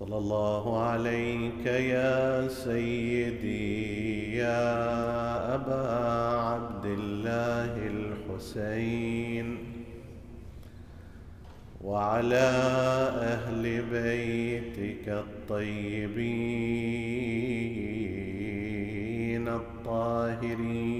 صلى الله عليك يا سيدي يا أبا عبد الله الحسين. وعلى أهل بيتك الطيبين الطاهرين.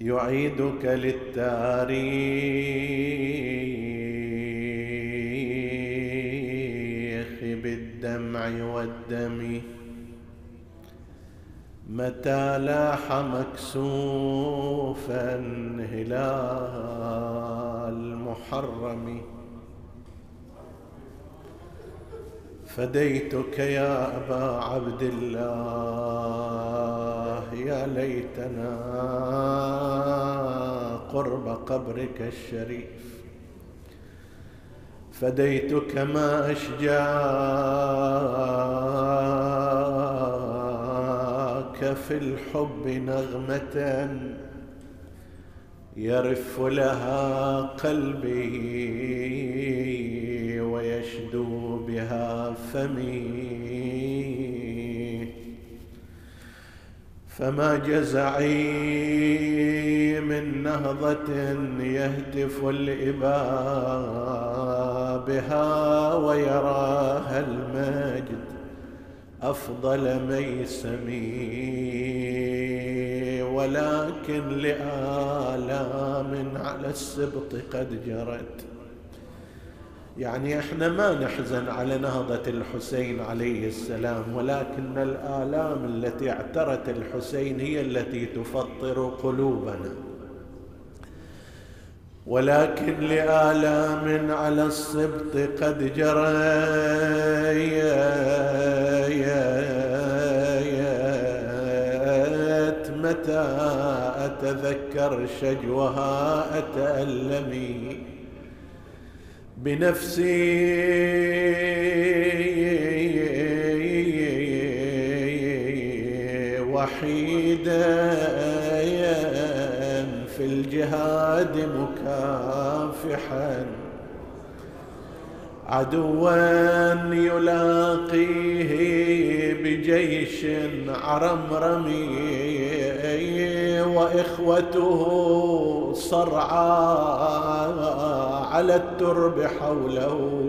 يعيدك للتاريخ بالدمع والدم. متى لاح مكسوفا هلال محرم فديتك يا أبا عبد الله. يا ليتنا قرب قبرك الشريف. فديتك ما أشجاك في الحب نغمة يرف لها قلبي ويشدو بها فمي. فما جزعي من نهضة يهتف الإباء بها ويراها المجد أفضل ميسمي ولكن لآلام على السبط قد جرت يعني إحنا ما نحزن على نهضة الحسين عليه السلام ولكن الآلام التي اعترت الحسين هي التي تفطر قلوبنا. ولكن لآلام على السبط قد جريت. متى أتذكر شجوها أتألمي؟ بنفسي. وحيدا في الجهاد مكافحا. عدوا يلاقيه بجيش عرمرمي. وإخوته صرعى على الترب حوله.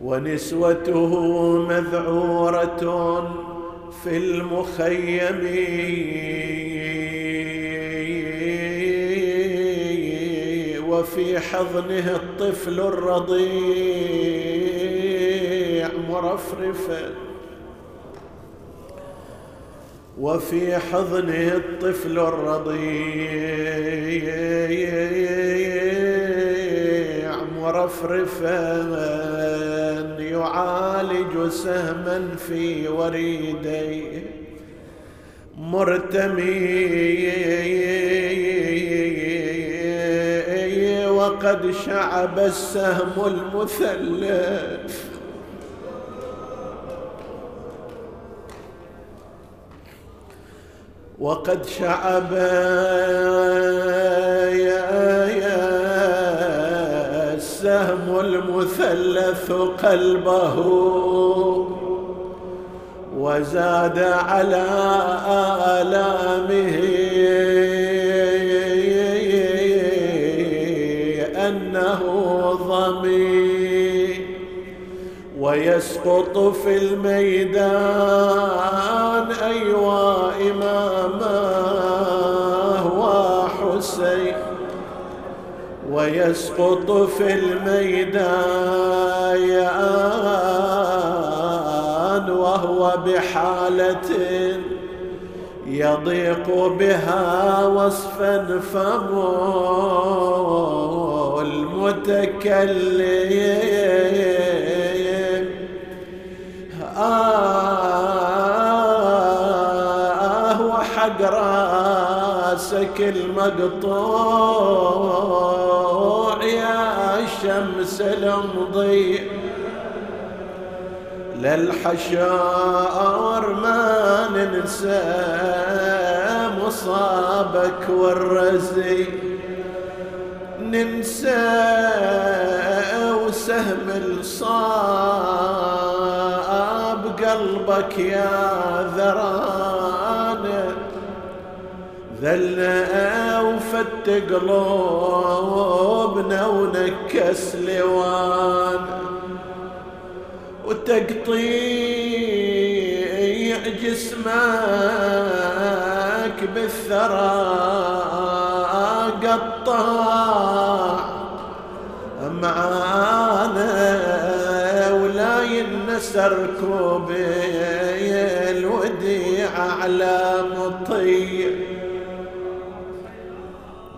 ونسوته مذعورة في المخيم. وفي حضنه الطفل الرضيع مرفرفا. وفي حضنه الطفل الرضيع مرفرفا يعالج سهما في وريديه مرتمي وقد شعب السهم المثلث وقد شعب يا يا السهم المثلث قلبه وزاد على آلامه ويسقط في الميدان أيوا إمامه وحسين ويسقط في الميدان وهو بحالة يضيق بها وصفا فمو المتكلم. آه وحق راسك المقطوع يا الشمس المضيء للحشار ما ننسى مصابك والرزي. ننسى وسهم الصاب قلبك يا ذران. ذلنا وفت قلوبنا ونكس لوان. وتقطيع جسمك بالثرى قطاع معانا ولا ينسر كوبي الوديع على مطيع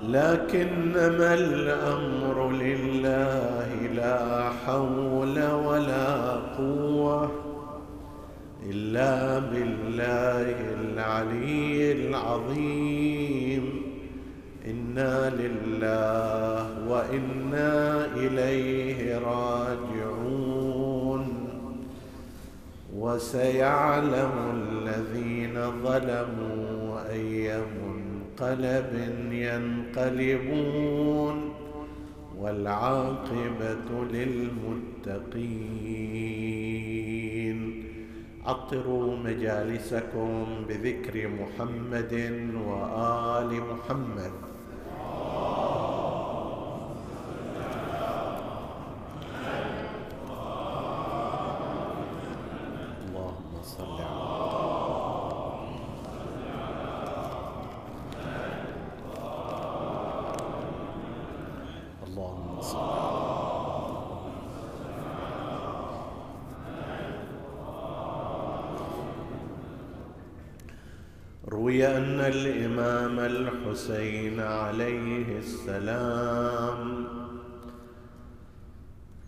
لكنما الأمر لله لا حول ولا قوة إلا بالله العلي العظيم. إنا لله وإنا إليه راجعون. وسيعلم الذين ظلموا أي منقلب ينقلبون والعاقبة للمتقين. عطروا مجالسكم بذكر محمد وآل محمد اللهم صل على اللهم صل على روي أن الإمام الحسين عليه السلام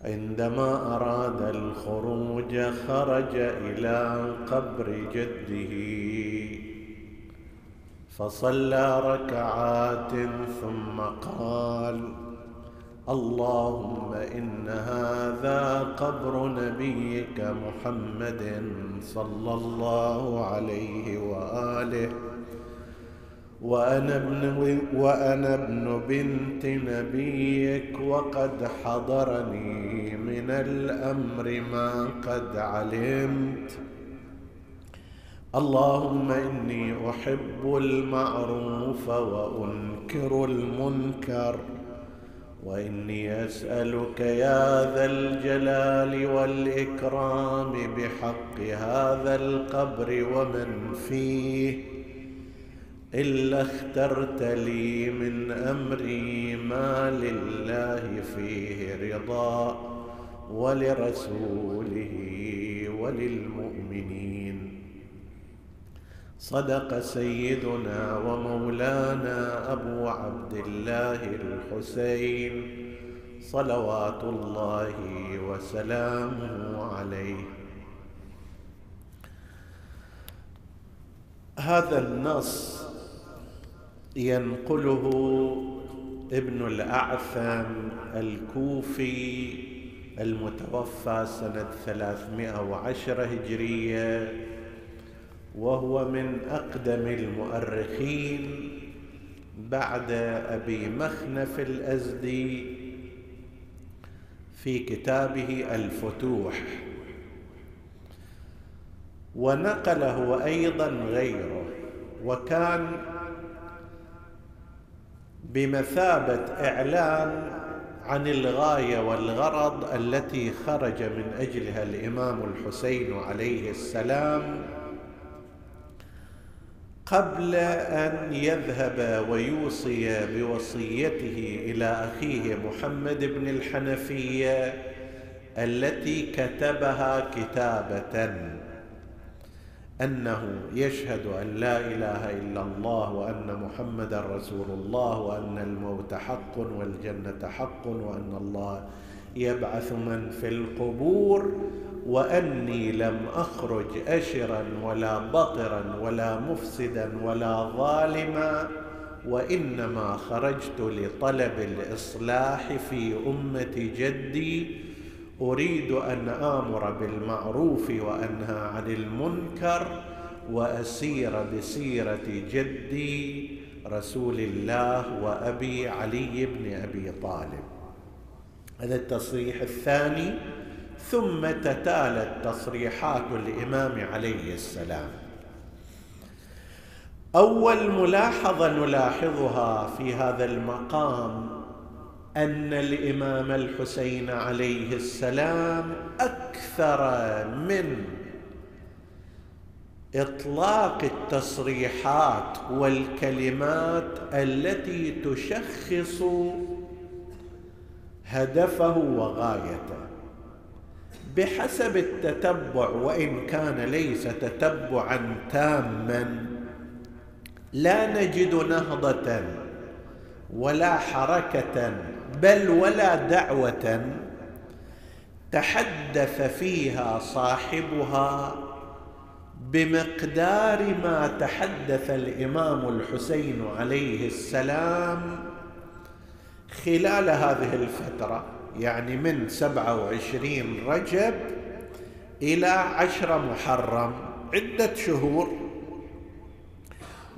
عندما أراد الخروج خرج إلى قبر جده فصلى ركعات ثم قال اللهم إن هذا قبر نبيك محمد صلى الله عليه وآله. وأنا ابن, وأنا ابن بنت نبيك وقد حضرني من الأمر ما قد علمت. اللهم إني أحب المعروف وأنكر المنكر وإني أسألك يا ذا الجلال والإكرام بحق هذا القبر ومن فيه. إلا اخترت لي من أمري ما لله فيه رضا ولرسوله وللمؤمنين. صدق سيدنا ومولانا أبو عبد الله الحسين صلوات الله وسلامه عليه. هذا النص ينقله ابن الأعثم الكوفي المتوفى سنة 310 هجرية وهو من أقدم المؤرخين بعد أبي مخنف الأزدي في كتابه الفتوح. ونقله أيضا غيره وكان بمثابة إعلان عن الغاية والغرض التي خرج من أجلها الإمام الحسين عليه السلام قبل أن يذهب ويوصي بوصيته إلى أخيه محمد بن الحنفية التي كتبها كتابة. أنه يشهد أن لا إله إلا الله وأن محمدا رسول الله وأن الموت حق والجنة حق وأن الله يبعث من في القبور وأني لم أخرج أشرا ولا بطرا ولا مفسدا ولا ظالما وإنما خرجت لطلب الإصلاح في أمة جدي أريد أن آمر بالمعروف وأنهى عن المنكر وأسير بسيرة جدي رسول الله وأبي علي بن أبي طالب. هذا التصريح الثاني ثم تتالت تصريحات الإمام عليه السلام. أول ملاحظة نلاحظها في هذا المقام أن الامام الحسين عليه السلام أكثر من إطلاق التصريحات والكلمات التي تشخص هدفه وغايته. بحسب التتبع وإن كان ليس تتبعا تاما لا نجد نهضة ولا حركة بل ولا دعوة تحدث فيها صاحبها بمقدار ما تحدث الإمام الحسين عليه السلام خلال هذه الفترة يعني من سبعة وعشرين رجب إلى عشر محرم عدة شهور.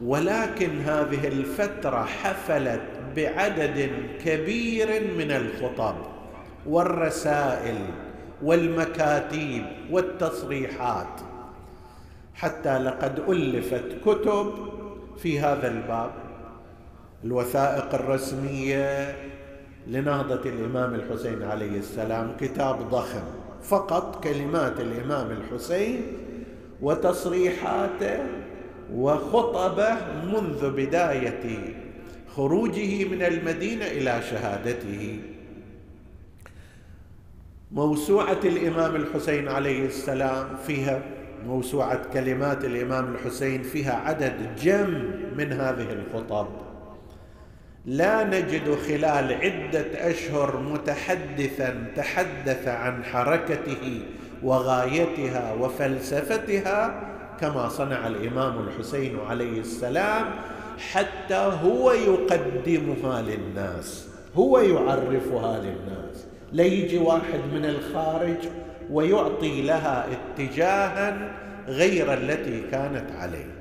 ولكن هذه الفترة حفلت بعدد كبير من الخطب والرسائل والمكاتيب والتصريحات. حتى لقد ألفت كتب في هذا الباب. الوثائق الرسمية لنهضة الإمام الحسين عليه السلام كتاب ضخم فقط كلمات الإمام الحسين وتصريحاته وخطبه منذ بداية خروجه من المدينة إلى شهادته. موسوعة الإمام الحسين عليه السلام فيها موسوعة كلمات الإمام الحسين فيها عدد جم من هذه الخطب. لا نجد خلال عدة أشهر متحدثا تحدث عن حركته وغايتها وفلسفتها كما صنع الإمام الحسين عليه السلام حتى هو يقدمها للناس هو يعرفها للناس. لا يجي واحد من الخارج ويعطي لها اتجاها غير التي كانت عليه.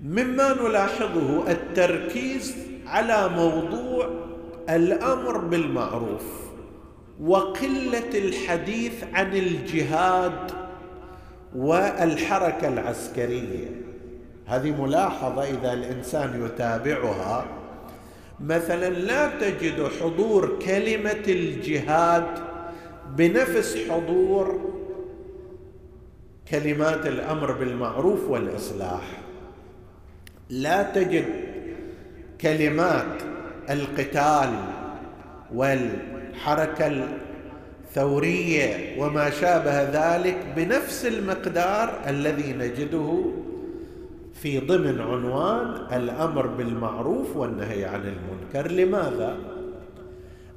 مما نلاحظه التركيز على موضوع الأمر بالمعروف وقلة الحديث عن الجهاد والحركة العسكرية. هذه ملاحظة إذا الإنسان يتابعها. مثلا لا تجد حضور كلمة الجهاد بنفس حضور كلمات الأمر بالمعروف والإصلاح. لا تجد كلمات القتال والحركة الثورية وما شابه ذلك بنفس المقدار الذي نجده في ضمن عنوان الأمر بالمعروف والنهي عن المنكر. لماذا؟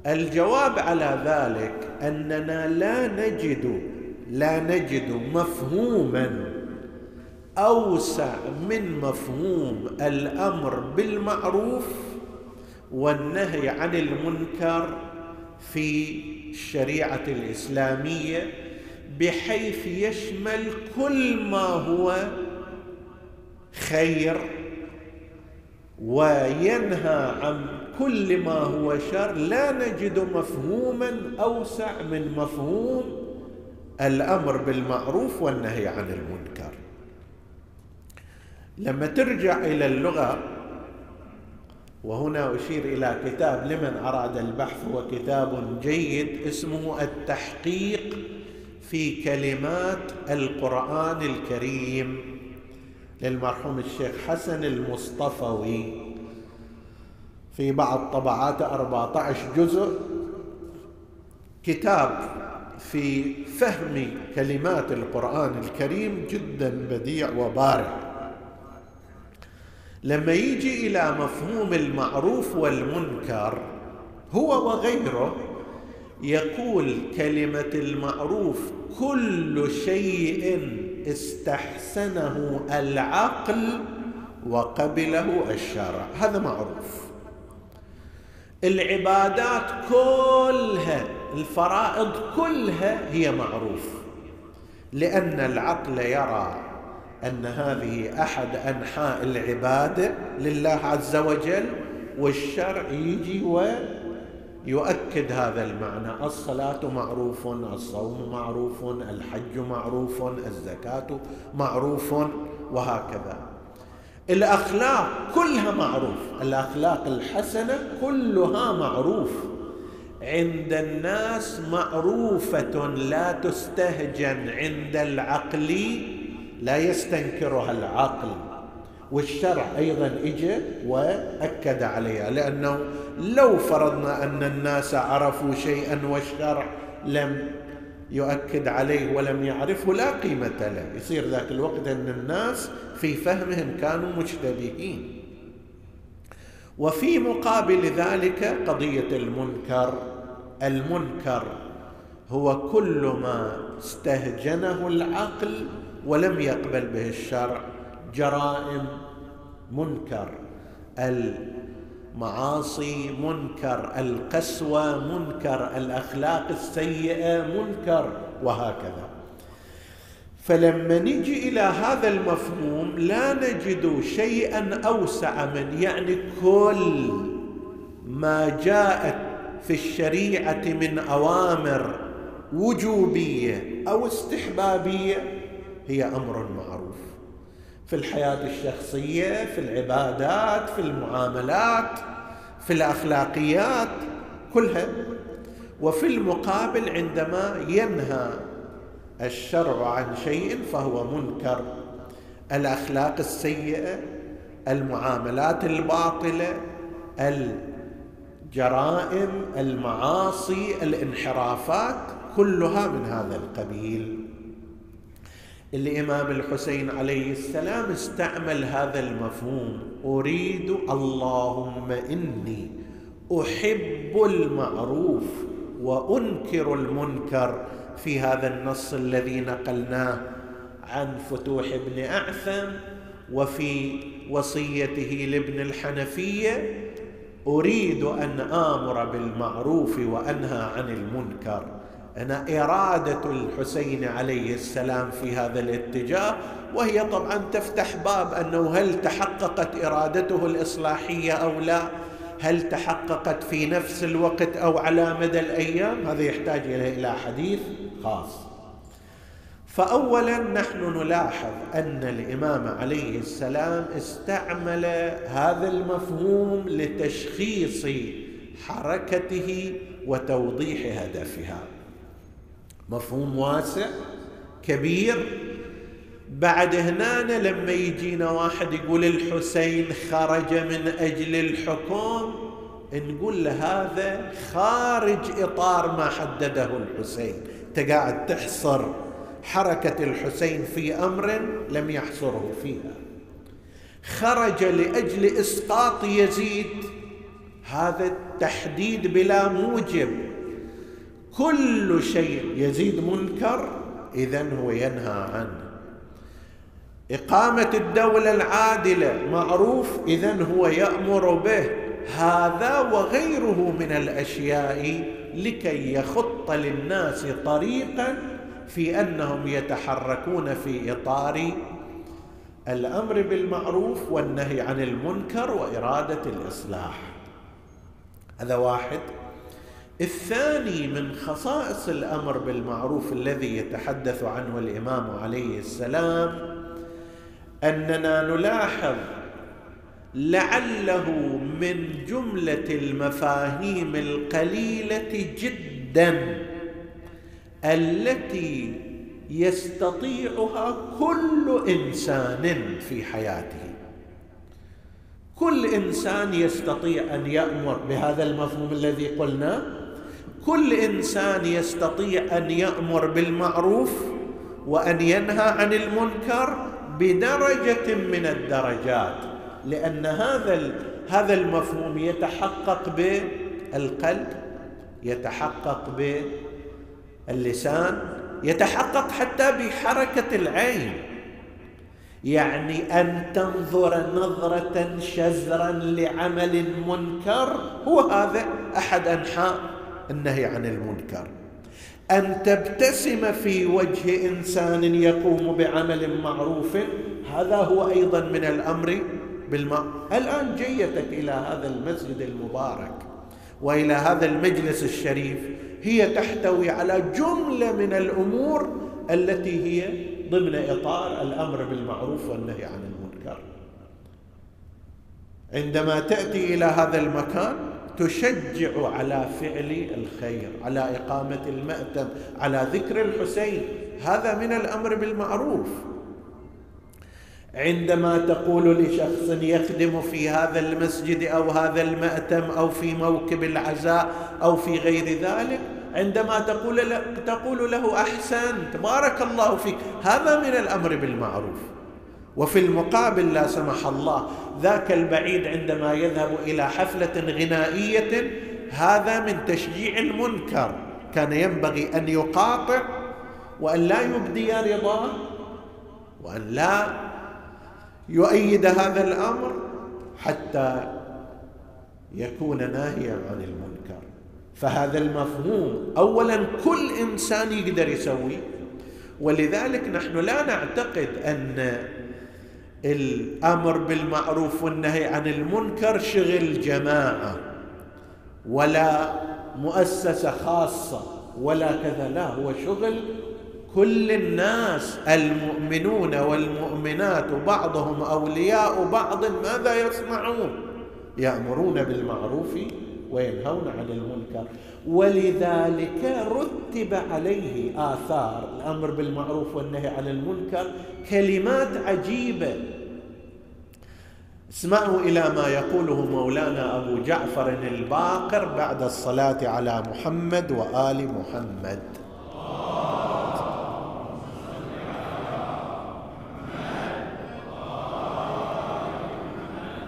الجواب على ذلك أننا لا نجد لا نجد مفهوما أوسع من مفهوم الأمر بالمعروف والنهي عن المنكر في الشريعة الإسلامية بحيث يشمل كل ما هو خير وينهى عن كل ما هو شر. لا نجد مفهوما أوسع من مفهوم الأمر بالمعروف والنهي عن المنكر. لما ترجع إلى اللغة وهنا أشير إلى كتاب لمن أراد البحث هو كتاب جيد اسمه التحقيق في كلمات القرآن الكريم. للمرحوم الشيخ حسن المصطفوي. في بعض طبعات 14 جزء. كتاب في فهم كلمات القرآن الكريم جدا بديع وبارع. لما يجي إلى مفهوم المعروف والمنكر هو وغيره يقول كلمة المعروف كل شيء استحسنه العقل وقبله الشرع. هذا معروف. العبادات كلها الفرائض كلها هي معروف. لأن العقل يرى أن هذه أحد أنحاء العبادة لله عز وجل والشرع يجي ويؤكد هذا المعنى. الصلاة معروف الصوم معروف الحج معروف الزكاة معروف وهكذا. الأخلاق كلها معروف. الأخلاق الحسنة كلها معروف. عند الناس معروفة لا تستهجن عند العقل لا يستنكرها العقل. والشرع أيضا اجى وأكد عليها لأنه لو فرضنا أن الناس عرفوا شيئا والشرع لم يؤكد عليه ولم يعرفه لا قيمة له. يصير ذاك الوقت أن الناس في فهمهم كانوا مشتبهين. وفي مقابل ذلك قضية المنكر. المنكر هو كل ما استهجنه العقل ولم يقبل به الشرع. جرائم منكر المعاصي منكر القسوة منكر الأخلاق السيئة منكر وهكذا. فلما نجي إلى هذا المفهوم لا نجد شيئا أوسع من يعني كل ما جاءت في الشريعة من أوامر وجوبية أو استحبابية هي أمر معروف. في الحياة الشخصية في العبادات في المعاملات في الأخلاقيات كلها. وفي المقابل عندما ينهى الشرع عن شيء فهو منكر. الأخلاق السيئة المعاملات الباطلة الجرائم المعاصي الانحرافات كلها من هذا القبيل. الإمام الحسين عليه السلام استعمل هذا المفهوم. أريد اللهم إني أحب المعروف وأنكر المنكر. في هذا النص الذي نقلناه عن فتوح بن أعثم وفي وصيته لابن الحنفية أريد أن آمر بالمعروف وأنهى عن المنكر. هنا إرادة الحسين عليه السلام في هذا الاتجاه وهي طبعا تفتح باب أنه هل تحققت إرادته الإصلاحية أو لا؟ هل تحققت في نفس الوقت أو على مدى الأيام؟ هذا يحتاج إلى حديث خاص. فأولا نحن نلاحظ أن الإمام عليه السلام استعمل هذا المفهوم لتشخيص حركته وتوضيح هدفها. مفهوم واسع كبير. بعد هنا لما يجينا واحد يقول الحسين خرج من أجل الحكم نقول له هذا خارج إطار ما حدده الحسين. انت قاعد تحصر حركة الحسين في أمر لم يحصره فيها. خرج لأجل إسقاط يزيد. هذا التحديد بلا موجب. كل شيء يزيد منكر اذا هو ينهى عنه. إقامة الدولة العادلة معروف اذا هو يأمر به. هذا وغيره من الأشياء لكي يخط للناس طريقا في أنهم يتحركون في إطار الأمر بالمعروف والنهي عن المنكر وإرادة الإصلاح. هذا واحد. الثاني من خصائص الأمر بالمعروف الذي يتحدث عنه الإمام عليه السلام أننا نلاحظ لعله من جملة المفاهيم القليلة جدا التي يستطيعها كل إنسان في حياته. كل إنسان يستطيع أن يأمر بهذا المفهوم الذي قلنا. كل إنسان يستطيع أن يأمر بالمعروف وأن ينهى عن المنكر بدرجة من الدرجات لأن هذا هذا المفهوم يتحقق بالقلب يتحقق باللسان يتحقق حتى بحركة العين. يعني أن تنظر نظرة شزرا لعمل منكر هو هذا أحد أنحاء النهي عن المنكر. أن تبتسم في وجه إنسان يقوم بعمل معروف هذا هو أيضا من الأمر بالماء الآن جيتك إلى هذا المسجد المبارك وإلى هذا المجلس الشريف هي تحتوي على جملة من الأمور التي هي ضمن إطار الأمر بالمعروف والنهي عن المنكر. عندما تأتي إلى هذا المكان تشجع على فعل الخير على إقامة المأتم على ذكر الحسين. هذا من الأمر بالمعروف. عندما تقول لشخص يخدم في هذا المسجد أو هذا المأتم أو في موكب العزاء أو في غير ذلك عندما تقول له, تقول له أحسنت بارك الله فيك. هذا من الأمر بالمعروف. وفي المقابل لا سمح الله ذاك البعيد عندما يذهب إلى حفلة غنائية هذا من تشجيع المنكر. كان ينبغي أن يقاطع وأن لا يبدي رضاه وأن لا يؤيد هذا الأمر حتى يكون ناهيا عن المنكر. فهذا المفهوم اولا كل إنسان يقدر يسويه. ولذلك نحن لا نعتقد أن الأمر بالمعروف والنهي عن المنكر شغل جماعة ولا مؤسسة خاصة ولا كذا لا هو شغل كل الناس المؤمنون والمؤمنات بعضهم أولياء بعض ماذا يصنعون؟ يأمرون بالمعروف وينهون عن المنكر. ولذلك رتب عليه آثار الأمر بالمعروف والنهي عن المنكر كلمات عجيبة. اسمعوا إلى ما يقوله مولانا أبو جعفر الباقر بعد الصلاة على محمد وآل محمد.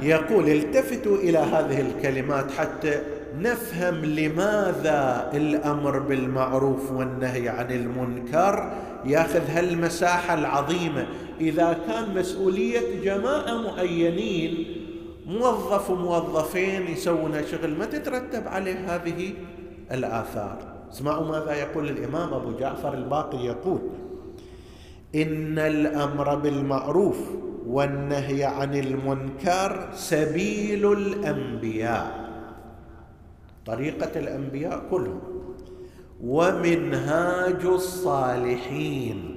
يقول التفتوا إلى هذه الكلمات حتى نفهم لماذا الأمر بالمعروف والنهي عن المنكر. ياخذ هالمساحة العظيمة إذا كان مسؤولية جماعة معينين موظف وموظفين يسوون شغل ما تترتب عليه هذه الآثار. اسمعوا ماذا يقول الإمام أبو جعفر الباقي يقول إن الأمر بالمعروف والنهي عن المنكر سبيل الأنبياء. طريقة الأنبياء كلهم. ومنهاج الصالحين.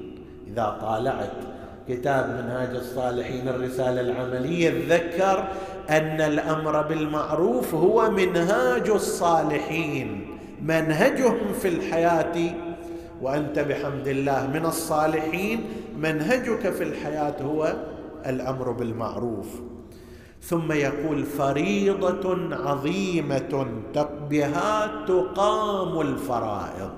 إذا طالعت كتاب منهاج الصالحين الرسالة العملية تذكر أن الأمر بالمعروف هو منهاج الصالحين منهجهم في الحياة. وأنت بحمد الله من الصالحين منهجك في الحياة هو الأمر بالمعروف. ثم يقول فريضة عظيمة بها تقام الفرائض.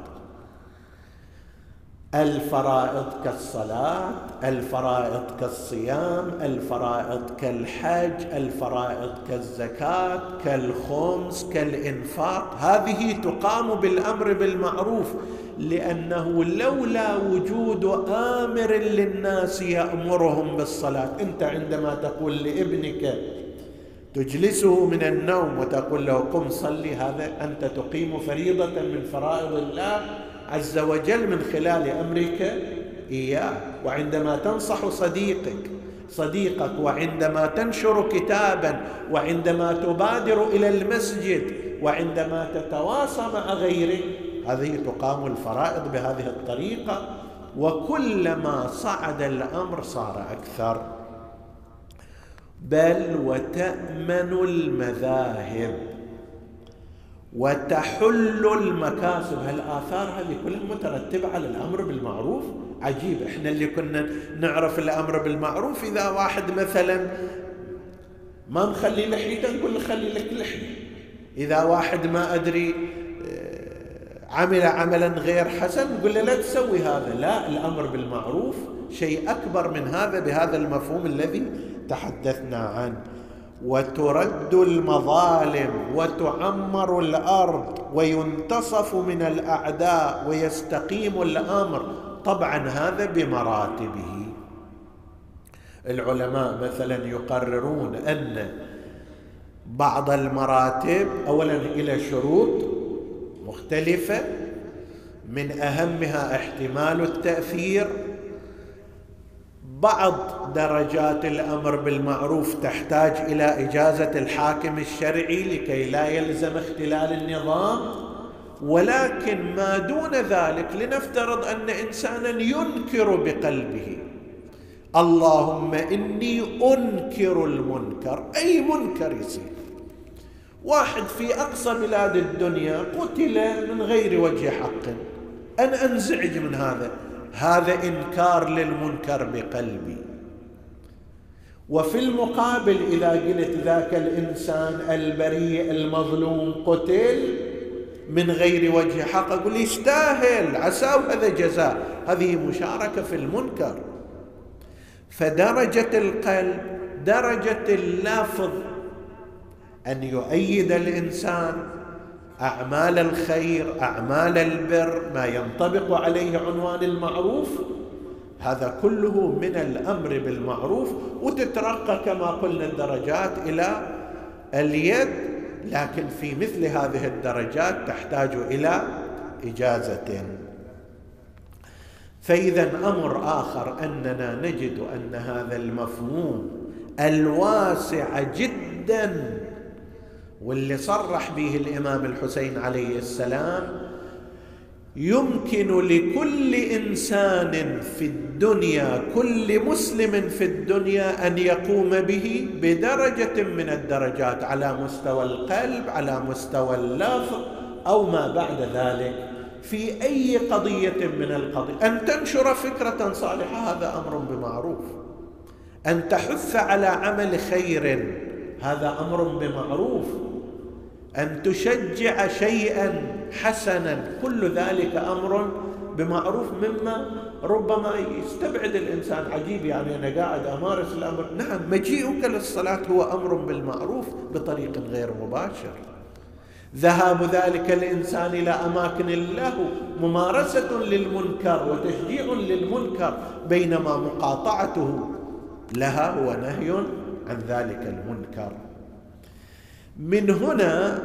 الفرائض كالصلاة الفرائض كالصيام الفرائض كالحج الفرائض كالزكاة كالخمس كالإنفاق. هذه تقام بالأمر بالمعروف لأنه لولا وجود آمر للناس يأمرهم بالصلاة. أنت عندما تقول لابنك تجلسه من النوم وتقول له قم صلي هذا أنت تقيم فريضة من فرائض الله؟ عز وجل من خلال امرك اياه وعندما تنصح صديقك صديقك وعندما تنشر كتابا وعندما تبادر إلى المسجد وعندما تتواصى مع غيرك هذه تقام الفرائض بهذه الطريقة. وكلما صعد الأمر صار أكثر. بل وتأمن المذاهب. وتحل المكاسب. هالآثار هذه كلها مترتبة على الأمر بالمعروف؟ عجيب. إحنا اللي كنا نعرف الأمر بالمعروف إذا واحد مثلا ما مخلي لحيته نقول له خلي لك لحية. إذا واحد ما أدري آه، عمل عملا غير حسن نقول له لا تسوي هذا. لا الأمر بالمعروف شيء أكبر من هذا بهذا المفهوم الذي تحدثنا عنه. وترد المظالم وتعمر الأرض وينتصف من الأعداء ويستقيم الأمر. طبعا هذا بمراتبه. العلماء مثلا يقررون أن بعض المراتب اولا إلى شروط مختلفة من أهمها احتمال التأثير بعض درجات الأمر بالمعروف تحتاج إلى إجازة الحاكم الشرعي لكي لا يلزم اختلال النظام ولكن ما دون ذلك لنفترض أن إنسانا ينكر بقلبه. اللهم إني أنكر المنكر أي منكر يصير. واحد في أقصى بلاد الدنيا قتل من غير وجه حق. أنا أنزعج من هذا. هذا إنكار للمنكر بقلبي. وفي المقابل إذا قلت ذاك الإنسان البريء المظلوم قتل من غير وجه حق أقول يستاهل عساه هذا جزاء. هذه مشاركة في المنكر. فدرجة القلب درجة اللفظ أن يؤيد الإنسان أعمال الخير أعمال البر ما ينطبق عليه عنوان المعروف هذا كله من الأمر بالمعروف وتترقى كما قلنا الدرجات إلى اليد لكن في مثل هذه الدرجات تحتاج إلى إجازة. فإذا أمر آخر أننا نجد أن هذا المفهوم الواسع جدا واللي صرح به الإمام الحسين عليه السلام يمكن لكل إنسان في الدنيا كل مسلم في الدنيا أن يقوم به بدرجة من الدرجات على مستوى القلب على مستوى اللفظ أو ما بعد ذلك. في أي قضية من القضية أن تنشر فكرة صالحة هذا أمر بمعروف. أن تحث على عمل خير هذا أمر بمعروف. أن تشجع شيئا حسنا. كل ذلك أمر بمعروف مما ربما يستبعد الإنسان. عجيب يعني أنا قاعد أمارس الأمر. نعم مجيئك للصلاة هو أمر بالمعروف بطريق غير مباشر. ذهاب ذلك الإنسان إلى أماكن الله ممارسة للمنكر وتشجيع للمنكر بينما مقاطعته لها هو نهي عن ذلك المنكر. من هنا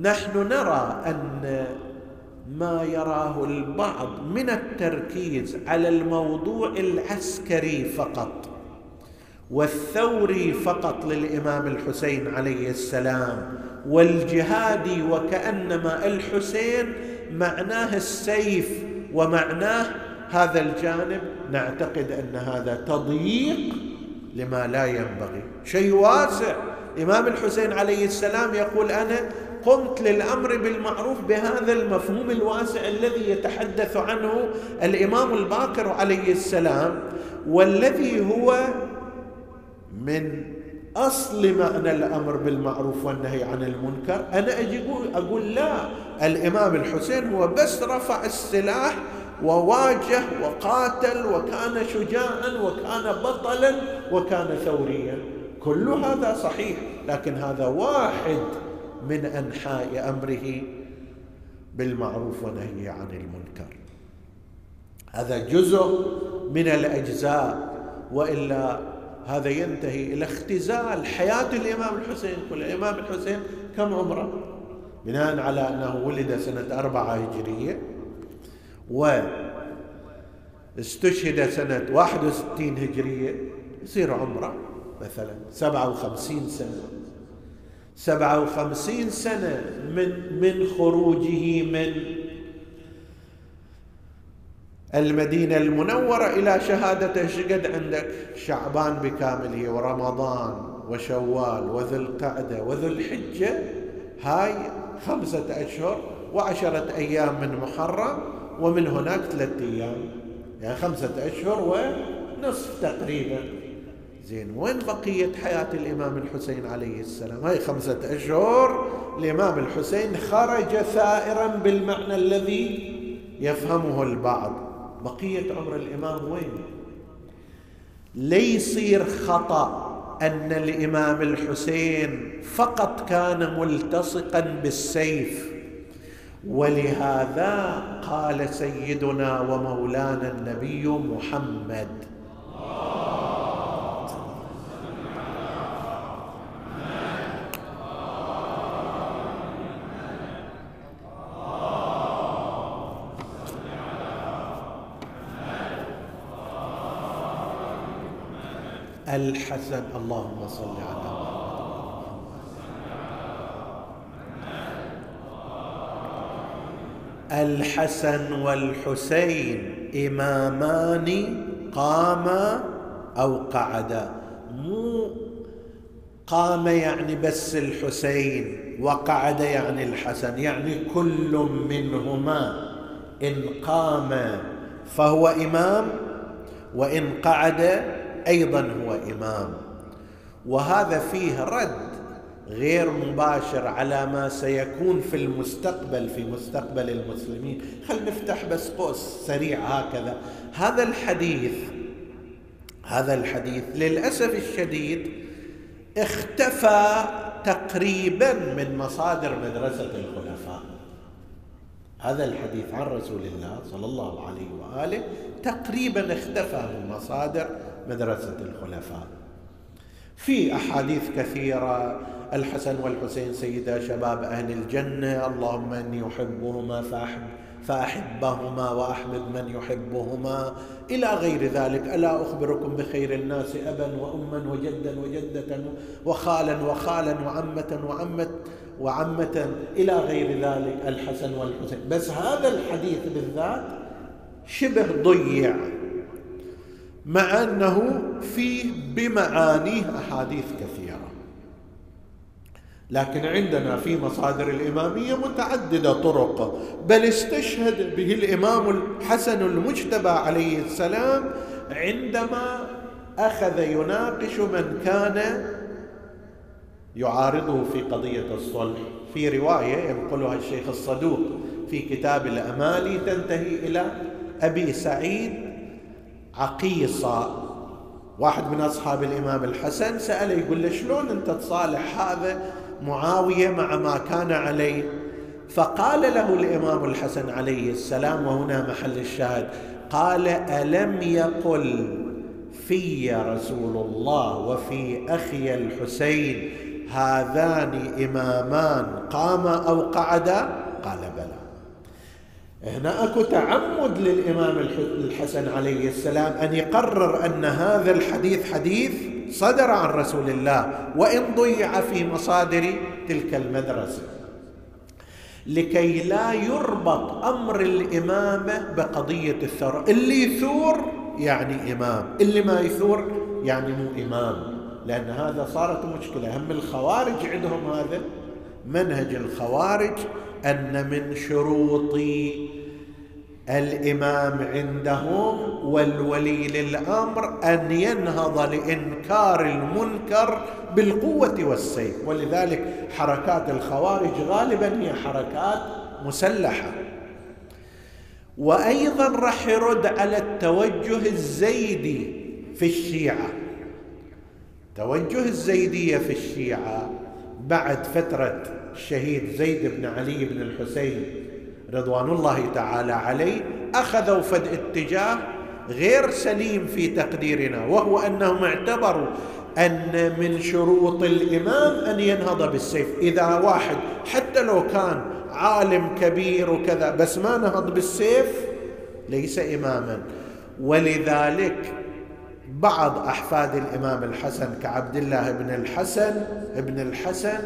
نحن نرى أن ما يراه البعض من التركيز على الموضوع العسكري فقط والثوري فقط للإمام الحسين عليه السلام والجهادي وكأنما الحسين معناه السيف ومعناه هذا الجانب. نعتقد أن هذا تضييق لما لا ينبغي. شيء واسع. الامام الحسين عليه السلام يقول أنا قمت للأمر بالمعروف بهذا المفهوم الواسع الذي يتحدث عنه الإمام الباقر عليه السلام والذي هو من أصل معنى الأمر بالمعروف والنهي عن المنكر. أنا أجي أقول لا الإمام الحسين هو بس رفع السلاح وواجه وقاتل وكان شجاعا وكان بطلا وكان ثوريا. كل هذا صحيح لكن هذا واحد من أنحاء أمره بالمعروف ونهي عن المنكر. هذا جزء من الأجزاء وإلا هذا ينتهي إلى اختزال حياة الإمام الحسين. كل الامام الحسين كم عمره؟ بناء على أنه ولد سنة أربعة هجرية واستشهد سنة 61 هجرية يصير عمره. مثلا سبعة وخمسين سنة. سبعة وخمسين سنة من من خروجه من المدينة المنورة إلى شهادته شقد عندك شعبان بكامله ورمضان وشوال وذو القعدة وذو الحجة هاي خمسة أشهر وعشرة أيام من محرم ومن هناك ثلاثة أيام. يعني خمسة أشهر ونصف تقريبا. زين. وين بقية حياة الإمام الحسين عليه السلام؟ هاي خمسة أشهر. الإمام الحسين خرج ثائرا بالمعنى الذي يفهمه البعض. بقية عمر الإمام وين؟ ليصير خطأ أن الإمام الحسين فقط كان ملتصقا بالسيف. ولهذا قال سيدنا ومولانا النبي محمد. الحسن اللهم صل على الحسن والحسين إمامان قاما أو قعدا. مو قام يعني بس الحسين وقعد يعني الحسن. يعني كل منهما إن قام فهو إمام وإن قعد أيضا هو إمام. وهذا فيه رد غير مباشر على ما سيكون في المستقبل في مستقبل المسلمين. خل نفتح بس قوس سريع هكذا. هذا الحديث هذا الحديث للأسف الشديد اختفى تقريبا من مصادر مدرسة الخلفاء. هذا الحديث عن رسول الله صلى الله عليه وآله تقريبا اختفى من مصادر مدرسة الخلفاء. في أحاديث كثيرة الحسن والحسين سيدا شباب أهل الجنة اللهم إني أحبهما فاحب فأحبهما واحبب من يحبهما. إلى غير ذلك ألا أخبركم بخير الناس أبا وأما وجدا وجدة وخالا وخالا وعمة وعمة وعمة. إلى غير ذلك الحسن والحسين. بس هذا الحديث بالذات شبه ضيع. مع أنه فيه بمعانيه أحاديث كثيرة. لكن عندنا في مصادر الإمامية متعددة طرق. بل استشهد به الإمام الحسن المجتبى عليه السلام عندما أخذ يناقش من كان يعارضه في قضية الصلح. في رواية ينقلها الشيخ الصدوق في كتاب الأمالي تنتهي إلى أبي سعيد عقيصة. واحد من أصحاب الإمام الحسن ساله يقول له شلون أنت تصالح هذا معاوية مع ما كان عليه؟ فقال له الإمام الحسن عليه السلام وهنا محل الشاهد قال ألم يقل في رسول الله وفي أخي الحسين هذان إمامان قاما أو قعدا؟ قال بلى هنا أكو تعمد للإمام الحسن عليه السلام أن يقرر أن هذا الحديث حديث صدر عن رسول الله وإن ضيع في مصادر تلك المدرسة. لكي لا يربط أمر الامامه بقضية الثوره اللي يثور يعني إمام اللي ما يثور يعني مو إمام. لأن هذا صارت مشكلة. هم الخوارج عندهم هذا منهج الخوارج أن من شروط الإمام عندهم والولي للأمر أن ينهض لإنكار المنكر بالقوة والسيف. ولذلك حركات الخوارج غالبا هي حركات مسلحة. وأيضا راح يرد على التوجه الزيدي في الشيعة. توجه الزيدية في الشيعة بعد فترة الشهيد زيد بن علي بن الحسين رضوان الله تعالى عليه أخذوا فد اتجاه غير سليم في تقديرنا وهو أنهم اعتبروا أن من شروط الإمام أن ينهض بالسيف. إذا واحد حتى لو كان عالم كبير وكذا بس ما نهض بالسيف ليس إماما. ولذلك بعض أحفاد الإمام الحسن كعبد الله بن الحسن ابن الحسن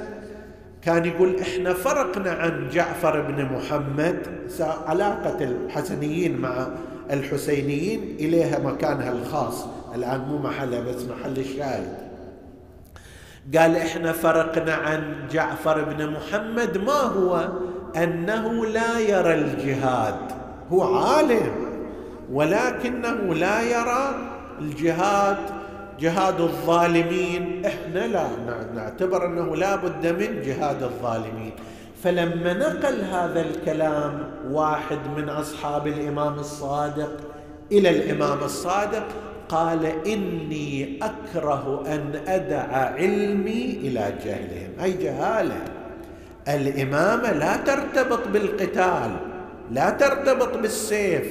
كان يقول إحنا فرقنا عن جعفر بن محمد علاقة الحسنيين مع الحسينيين إليها مكانها الخاص. الآن مو محلها بس محل الشاهد. قال إحنا فرقنا عن جعفر بن محمد ما هو؟ أنه لا يرى الجهاد. هو عالم ولكنه لا يرى الجهاد جهاد الظالمين. إحنا لا نعتبر أنه لا بد من جهاد الظالمين. فلما نقل هذا الكلام واحد من أصحاب الإمام الصادق إلى الإمام الصادق قال إني أكره أن أدع علمي إلى جهلهم. أي جهالة. الإمامة لا ترتبط بالقتال لا ترتبط بالسيف.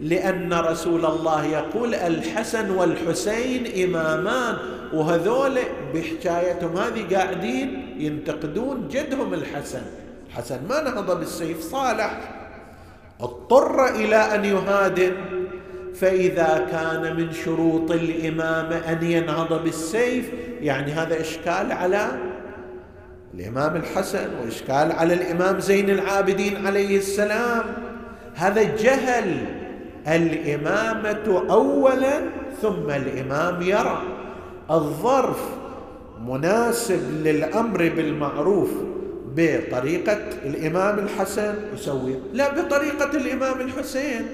لأن رسول الله يقول الحسن والحسين إمامان وهذول بحكايتهم هذه قاعدين ينتقدون جدهم الحسن. الحسن ما نهض بالسيف صالح. اضطر إلى أن يهادن فإذا كان من شروط الامامه أن ينهض بالسيف يعني هذا إشكال على الإمام الحسن وإشكال على الإمام زين العابدين عليه السلام. هذا جهل. الإمامة اولا ثم الإمام يرى. الظرف مناسب للأمر بالمعروف بطريقة الإمام الحسن يسوي لا بطريقة الإمام الحسين.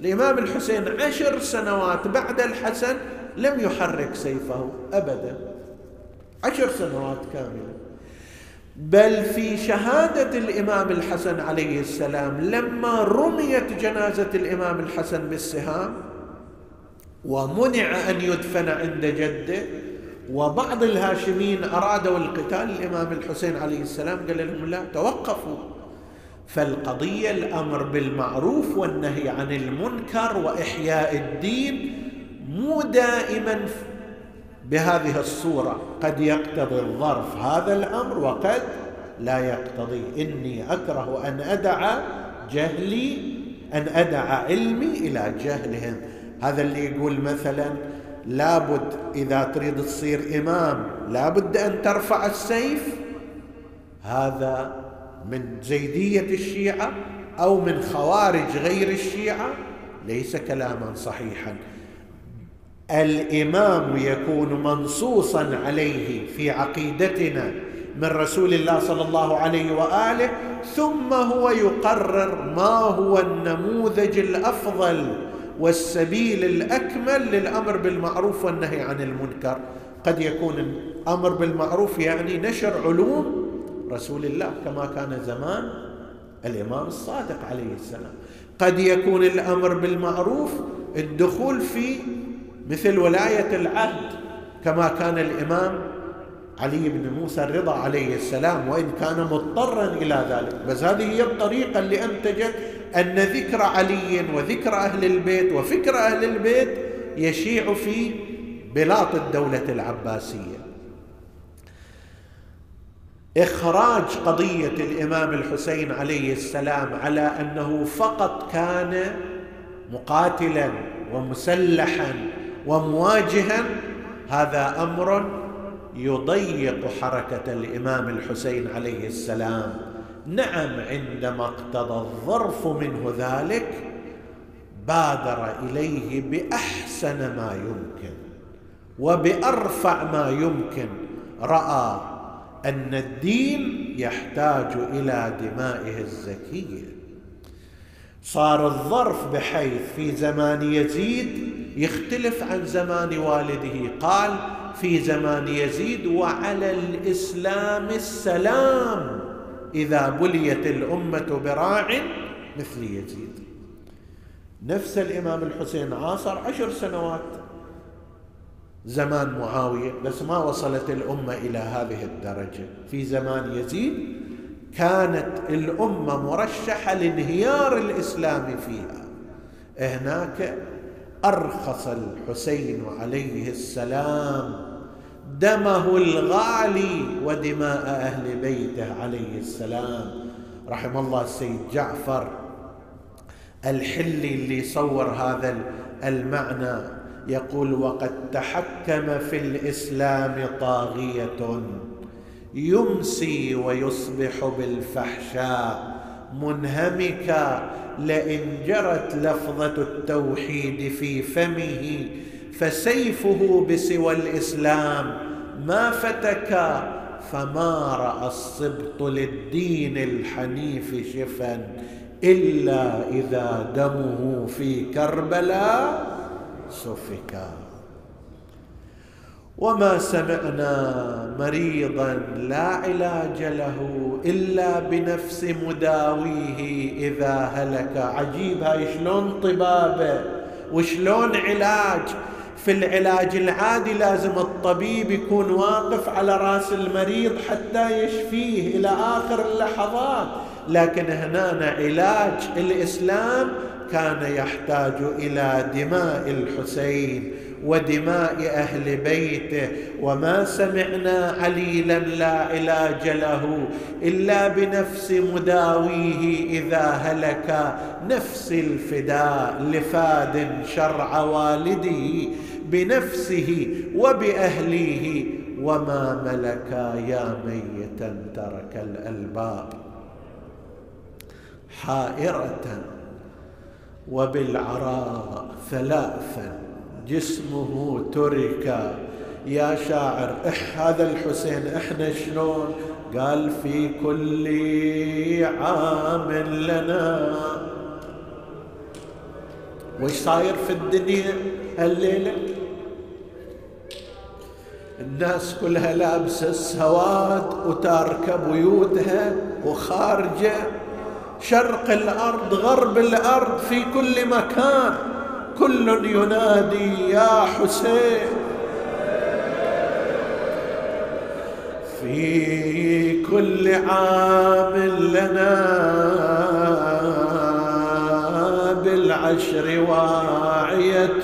الإمام الحسين عشر سنوات بعد الحسن لم يحرك سيفه ابدا. عشر سنوات كاملة. بل في شهادة الإمام الحسن عليه السلام لما رميت جنازة الإمام الحسن بالسهام ومنع أن يدفن عند جده وبعض الهاشميين أرادوا القتال الإمام الحسين عليه السلام قال لهم لا توقفوا. فالقضية الأمر بالمعروف والنهي عن المنكر وإحياء الدين مو دائما بهذه الصورة قد يقتضي الظرف هذا الأمر وقد لا يقتضي. إني أكره أن أدع جهلي أن أدع علمي إلى جهلهم. هذا اللي يقول مثلا لابد إذا تريد تصير إمام لابد أن ترفع السيف. هذا من زيدية الشيعة أو من خوارج غير الشيعة؟ ليس كلاما صحيحا. الإمام يكون منصوصا عليه في عقيدتنا من رسول الله صلى الله عليه وآله ثم هو يقرر ما هو النموذج الأفضل والسبيل الأكمل للأمر بالمعروف والنهي عن المنكر. قد يكون الأمر بالمعروف يعني نشر علوم رسول الله كما كان زمان الإمام الصادق عليه السلام. قد يكون الأمر بالمعروف الدخول في مثل ولاية العهد كما كان الإمام علي بن موسى الرضا عليه السلام وإن كان مضطرا إلى ذلك. بس هذه هي الطريقة اللي أنتجت أن ذكر علي وذكر أهل البيت وفكر أهل البيت يشيع في بلاط الدولة العباسية. إخراج قضية الإمام الحسين عليه السلام على أنه فقط كان مقاتلا ومسلحا ومواجها هذا أمر يضيق حركة الإمام الحسين عليه السلام. نعم عندما اقتضى الظرف منه ذلك بادر إليه بأحسن ما يمكن وبأرفع ما يمكن. رأى أن الدين يحتاج إلى دمائه الزكية. صار الظرف بحيث في زمان يزيد يختلف عن زمان والده. قال في زمان يزيد وعلى الإسلام السلام. إذا بليت الأمة براع مثل يزيد. نفس الإمام الحسين عاصر عشر سنوات. زمان معاوية بس ما وصلت الأمة إلى هذه الدرجة. في زمان يزيد كانت الأمة مرشحة لانهيار الإسلام فيها. هناك أرخص الحسين عليه السلام دمه الغالي ودماء أهل بيته عليه السلام. رحم الله السيد جعفر الحلي اللي صور هذا المعنى يقول وقد تحكم في الإسلام طاغية يمسي ويصبح بالفحشاء منهمكا لئن جرت لفظة التوحيد في فمه فسيفه بسوى الإسلام. ما فتكا فما رأى السبط للدين الحنيف شفا إلا إذا دمه في كربلاء سفكا وما سمعنا مريضا لا علاج له الا بنفس مداويه اذا هلك. عجيب هاي شلون طبابة؟ وشلون علاج؟ في العلاج العادي لازم الطبيب يكون واقف على رأس المريض حتى يشفيه إلى آخر اللحظات. لكن هنا علاج الإسلام كان يحتاج إلى دماء الحسين. ودماء أهل بيته وما سمعنا عليلا لا علاج له إلا بنفس مداويه إذا هلك نفس الفداء لفاد شرع والده بنفسه وباهليه وما ملكا يا ميتا ترك الألباب حائرة وبالعراء ثلاثا جسمه ترك. يا شاعر إح هذا الحسين إحنا شلون؟ قال في كل عام لنا. وش صاير في الدنيا هالليلة؟ الناس كلها لابسة السواد وتاركة بيوتها وخارجة. شرق الأرض غرب الأرض في كل مكان. كل ينادي يا حسين. في كل عام لنا بالعشر واعية.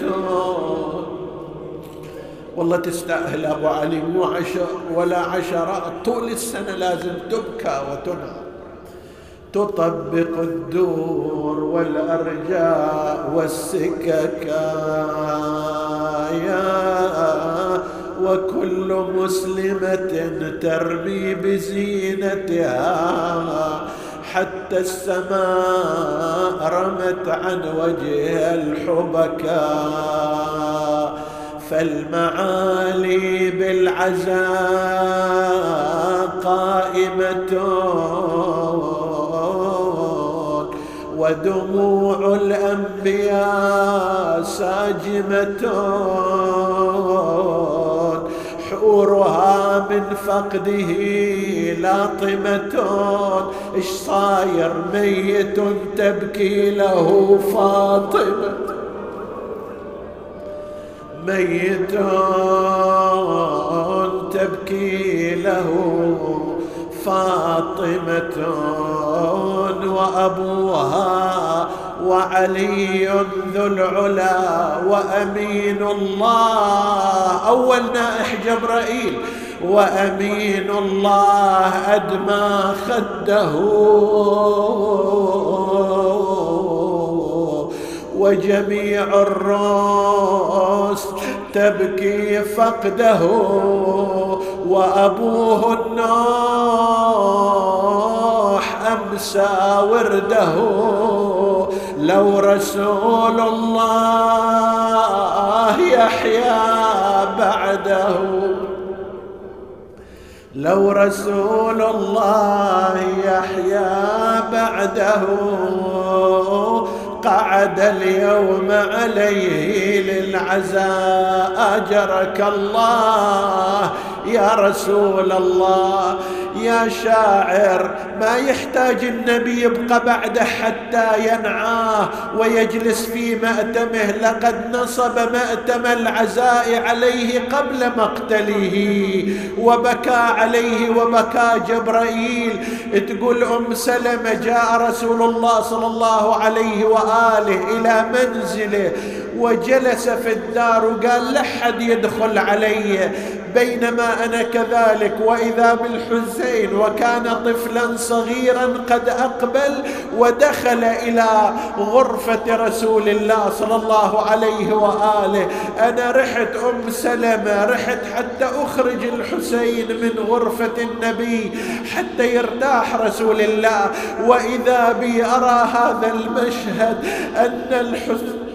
والله تستاهل أبو علي مو عشر ولا عشرات طول السنة لازم تبكى وتنعى تطبق الدور والأرجاء والسككايا وكل مسلمة ترمي بزينتها حتى السماء رمت عن وجهها الحبكاء فالمعالي بالعزاء قائمة ودموع الأنبياء ساجمة. حورها من فقده لاطمة. إيش صاير ميت تبكي له فاطمة؟ ميت تبكي له فاطمة وأبوها وعلي ذو العلا وأمين الله. أول نائح جبرائيل. وأمين الله أدمى خده. وجميع الروس تبكي فقده وأبوه النوح أمسى ورده. لو رسول الله يحيا بعده لو رسول الله يحيا بعده قعد اليوم عليه للعزاء أجرك الله يا رسول الله. يا شاعر ما يحتاج النبي يبقى بعده حتى ينعاه ويجلس في مأتمه لقد نصب مأتم العزاء عليه قبل مقتله وبكى عليه وبكى جبرائيل. تقول أم سلمة جاء رسول الله صلى الله عليه وآله إلى منزله وجلس في الدار وقال لحد يدخل علي. بينما أنا كذلك وإذا بالحسين وكان طفلا صغيرا قد أقبل ودخل إلى غرفة رسول الله صلى الله عليه وآله. أنا رحت أم سلمة رحت حتى أخرج الحسين من غرفة النبي حتى يرتاح رسول الله. وإذا بي أرى هذا المشهد أن الحسين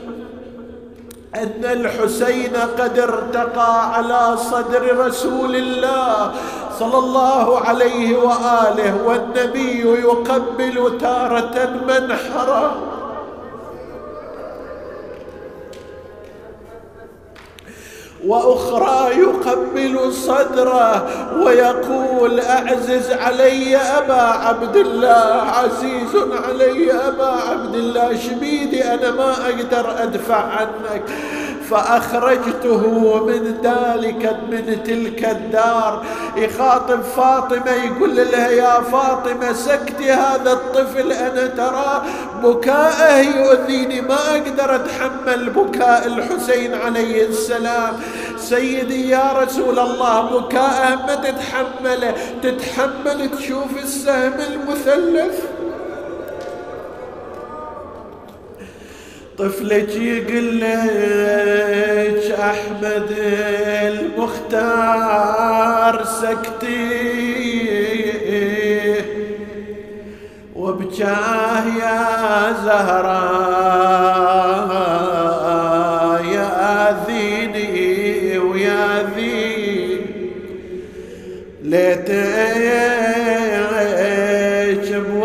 أن الحسين قد ارتقى على صدر رسول الله صلى الله عليه وآله والنبي يقبل تارة منحره وأخرى يقبل صدره ويقول أعزز علي أبا عبد الله عزيز علي أبا عبد الله شبيدي أنا ما أقدر أدفع عنك. فأخرجته من ذلك من تلك الدار. يخاطب فاطمة يقول لها يا فاطمة سكتي هذا الطفل أنا ترى بكاءه يؤذيني ما أقدر أتحمل بكاء الحسين عليه السلام. سيدي يا رسول الله بكاءه ما تتحمله تتحمل تشوف السهم المثلث؟ طفلك يقول لك أحمد المختار سكتي. وبجاه يا زهراء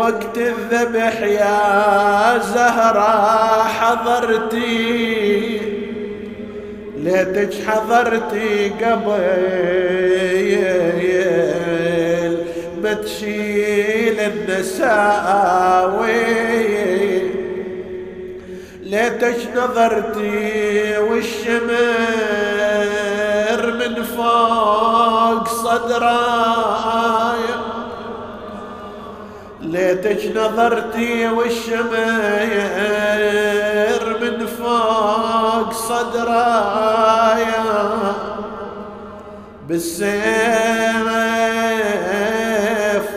بوقت الذبح يا زهراء حضرتي. ليتك حضرتي قبل ما تشيل النساوي ليتك نظرتي والشمر من فوق صدراي ليتك نظرتي والشمر من فوق صدرايا بالسيف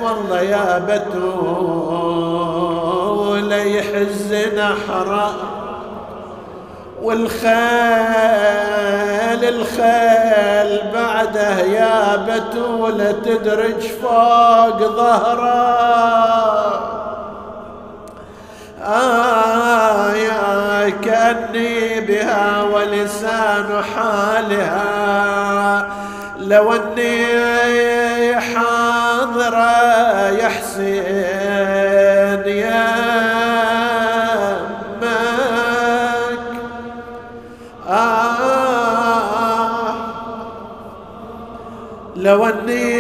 والله يا بتول يحز نحره والخيل الخيل بعده يا بتولة تدرج فوق ظهره. آه يا كأني بها ولسان حالها. لو أني حاضرة يا لو اني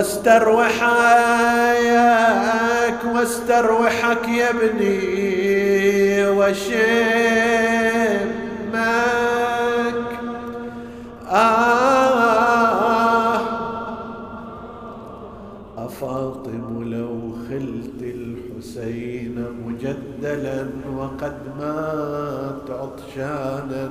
واستروحك واستروحك يا ابني. وشمك. آه. أفاطم لو خلت الحسين مجدلا وقد مات عطشانا.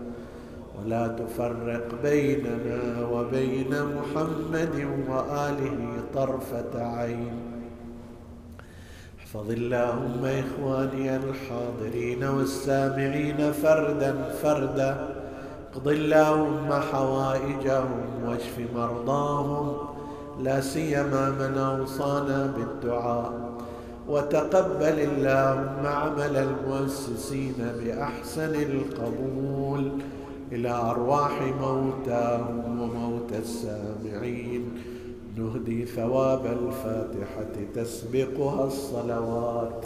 ولا تفرق بيننا وبين محمد وآله طرفة عين. احفظ اللهم إخواني الحاضرين والسامعين فردا فردا. اقض اللهم حوائجهم واشف مرضاهم. لا سيما من أوصانا بالدعاء. وتقبل اللهم عمل المؤسسين بأحسن القبول. إلى أرواح موتاهم وموتى السامعين. نهدي ثواب الفاتحة تسبقها الصلوات.